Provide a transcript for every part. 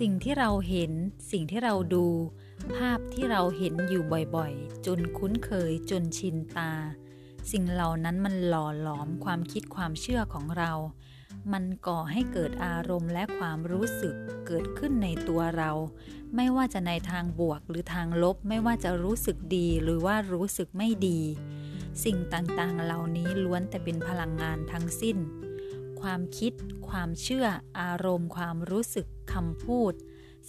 สิ่งที่เราเห็น สิ่งที่เราดู ภาพที่เราเห็นอยู่บ่อยๆ จนคุ้นเคยจนชินตา สิ่งเหล่านั้นมันหล่อหลอมความคิดความเชื่อของเรา มันก่อให้เกิดอารมณ์และความรู้สึกเกิดขึ้นในตัวเรา ไม่ว่าจะในทางบวกหรือทางลบ ไม่ว่าจะรู้สึกดีหรือว่ารู้สึกไม่ดี สิ่งต่างๆ เหล่านี้ล้วนแต่เป็นพลังงานทั้งสิ้น ความคิด ความเชื่อ อารมณ์ ความรู้สึกคำพูด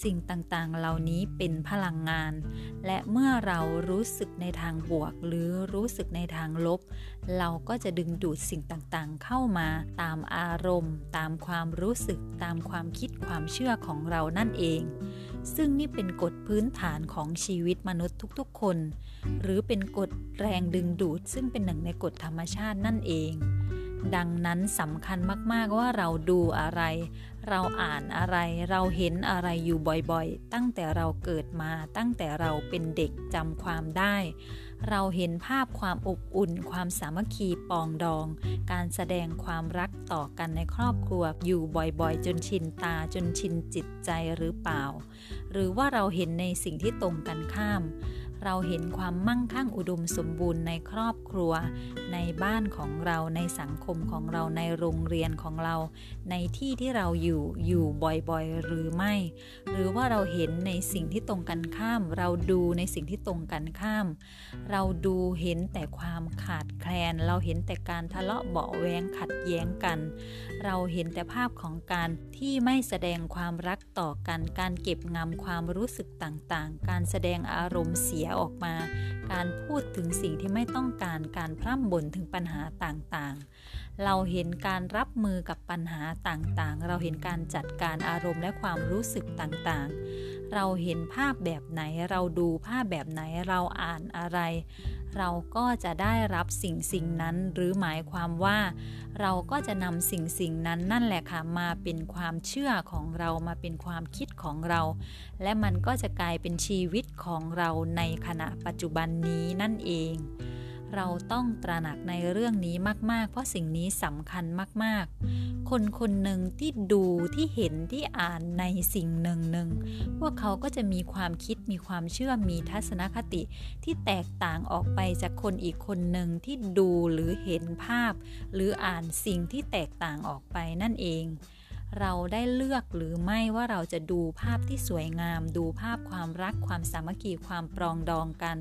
สิ่งต่างๆ เหล่านี้เป็นพลังงาน และเมื่อเรารู้สึกในทางบวก หรือรู้สึกในทางลบ เราก็จะดึงดูดสิ่งต่างๆ เข้ามาตามอารมณ์ ตามความรู้สึก ตามความคิดความเชื่อของเรานั่นเอง ซึ่งนี่เป็นกฎพื้นฐานของชีวิตมนุษย์ทุกๆ คน หรือเป็นกฎแรงดึงดูด ซึ่งเป็นหนึ่งในกฎธรรมชาตินั่นเอง ดังนั้นสำคัญมาก ๆ ว่าเราดูอะไร เราอ่านอะไร เราเห็นอะไรอยู่บ่อยๆ ตั้งแต่เราเกิดมา ตั้งแต่เราเป็นเด็กจำความได้ เราเห็นภาพความอบอุ่น ความสามัคคีปองดอง การแสดงความรักต่อกันในครอบครัวอยู่บ่อยๆ จนชินตาจนชินจิตใจหรือเปล่า หรือว่าเราเห็นในสิ่งที่ตรงกันข้าม เราเห็นความมั่งคั่งอุดมสมบูรณ์ในครอบครัว ในบ้านของเราในสังคมของเราในโรงเรียนของเรา ในที่ที่เราอยู่อยู่บ่อยๆ หรือไม่ หรือว่าเราเห็นในสิ่งที่ตรงกันข้าม เราดูในสิ่งที่ตรงกันข้าม เราดูเห็นแต่ความขาดแคลน เราเห็นแต่การทะเลาะเบาแวงขัดแย้งกัน เราเห็นแต่ภาพของการที่ไม่แสดงความรักต่อกัน การเก็บงำความรู้สึกต่างๆ การแสดงอารมณ์เสียออกมา การพูดถึงสิ่งที่ไม่ต้องการการพร่ำบ่นถึงปัญหาต่างๆ เราเห็นการรับมือกับปัญหาต่างๆ เราเห็นการจัดการอารมณ์และความรู้สึกต่างๆ เราเห็นภาพแบบไหน เราดูภาพแบบไหนเราอ่านอะไร เราก็จะได้รับสิ่งสิ่งนั้น หรือหมายความว่า เราก็จะนำสิ่งสิ่งนั้นนั่นแหละค่ะมาเป็นความเชื่อของเรามาเป็นความคิดของเรา และมันก็จะกลายเป็นชีวิตของเราในขณะปัจจุบันนี้นั่นเอง เราต้องตระหนักในเรื่องนี้มาก ๆ เพราะสิ่งนี้สำคัญมาก ๆ คนคนหนึ่งที่ดูที่เห็นที่อ่านในสิ่งหนึ่งหนึ่งพวกเขาก็จะมีความคิดมีความเชื่อมีทัศนคติที่แตกต่างออกไปจากคนอีกคนหนึ่งที่ดูหรือเห็นภาพ หรืออ่านสิ่งที่แตกต่างออกไปนั่นเอง เราได้เลือกหรือไม่ว่าเราจะดูภาพที่สวยงาม ดูภาพความรักความสามัคคีความปรองดองกัน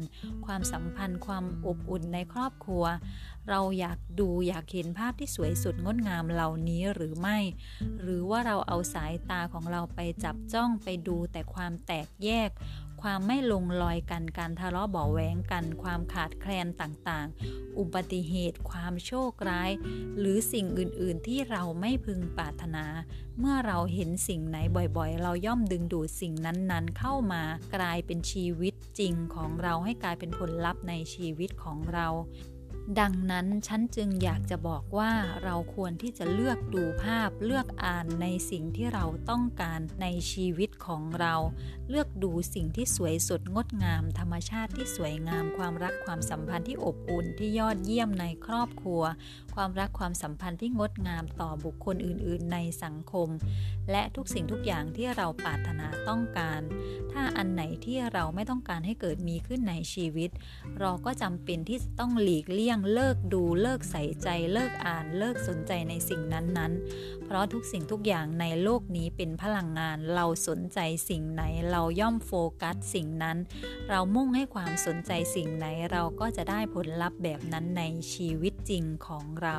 ความสัมพันธ์ ความอบอุ่นในครอบครัว เราอยากดูอยากเห็นภาพที่สวยสุดงดงามเหล่านี้หรือไม่ หรือว่าเราเอาสายตาของเราไปจับจ้องไปดูแต่ความแตกแยก ความไม่ลงรอยกัน การทะเลาะเบาแหวงกัน ความขาดแคลนต่างๆ อุบัติเหตุ ความโชคร้าย หรือสิ่งอื่นๆ ที่เราไม่พึงปรารถนา เมื่อเราเห็นสิ่งไหนบ่อยๆ เราย่อมดึงดูดสิ่งนั้นๆ เข้ามากลายเป็นชีวิตจริงของเราให้กลายเป็นผลลัพธ์ในชีวิตของเรา ดังนั้นฉันจึงอยากจะบอกว่าเราควรที่จะเลือกดูภาพ เลือกอ่านในสิ่งที่เราต้องการในชีวิตของเรา เลือกดูสิ่งที่สวยสดงดงาม ธรรมชาติที่สวยงาม ความรักความสัมพันธ์ที่อบอุ่นที่ยอดเยี่ยมในครอบครัว ความรักความสัมพันธ์ที่งดงามต่อบุคคลอื่น ๆ ในสังคม และทุกสิ่งทุกอย่างที่เราปรารถนาต้องการ ถ้าอันไหนที่เราไม่ต้องการให้เกิดมีขึ้นในชีวิต เราก็จำเป็นที่จะต้องหลีกเลี่ยงเลิกดูเลิกใส่ใจ เลิกอ่านเลิกสนใจในสิ่งนั้นๆ เพราะทุกสิ่งทุกอย่างในโลกนี้เป็นพลังงานเราสนใจสิ่งไหน เราย่อมโฟกัสสิ่งนั้น เรามุ่งให้ความสนใจสิ่งไหนเราก็จะได้ผลลัพธ์แบบนั้นในชีวิตจริงของเรา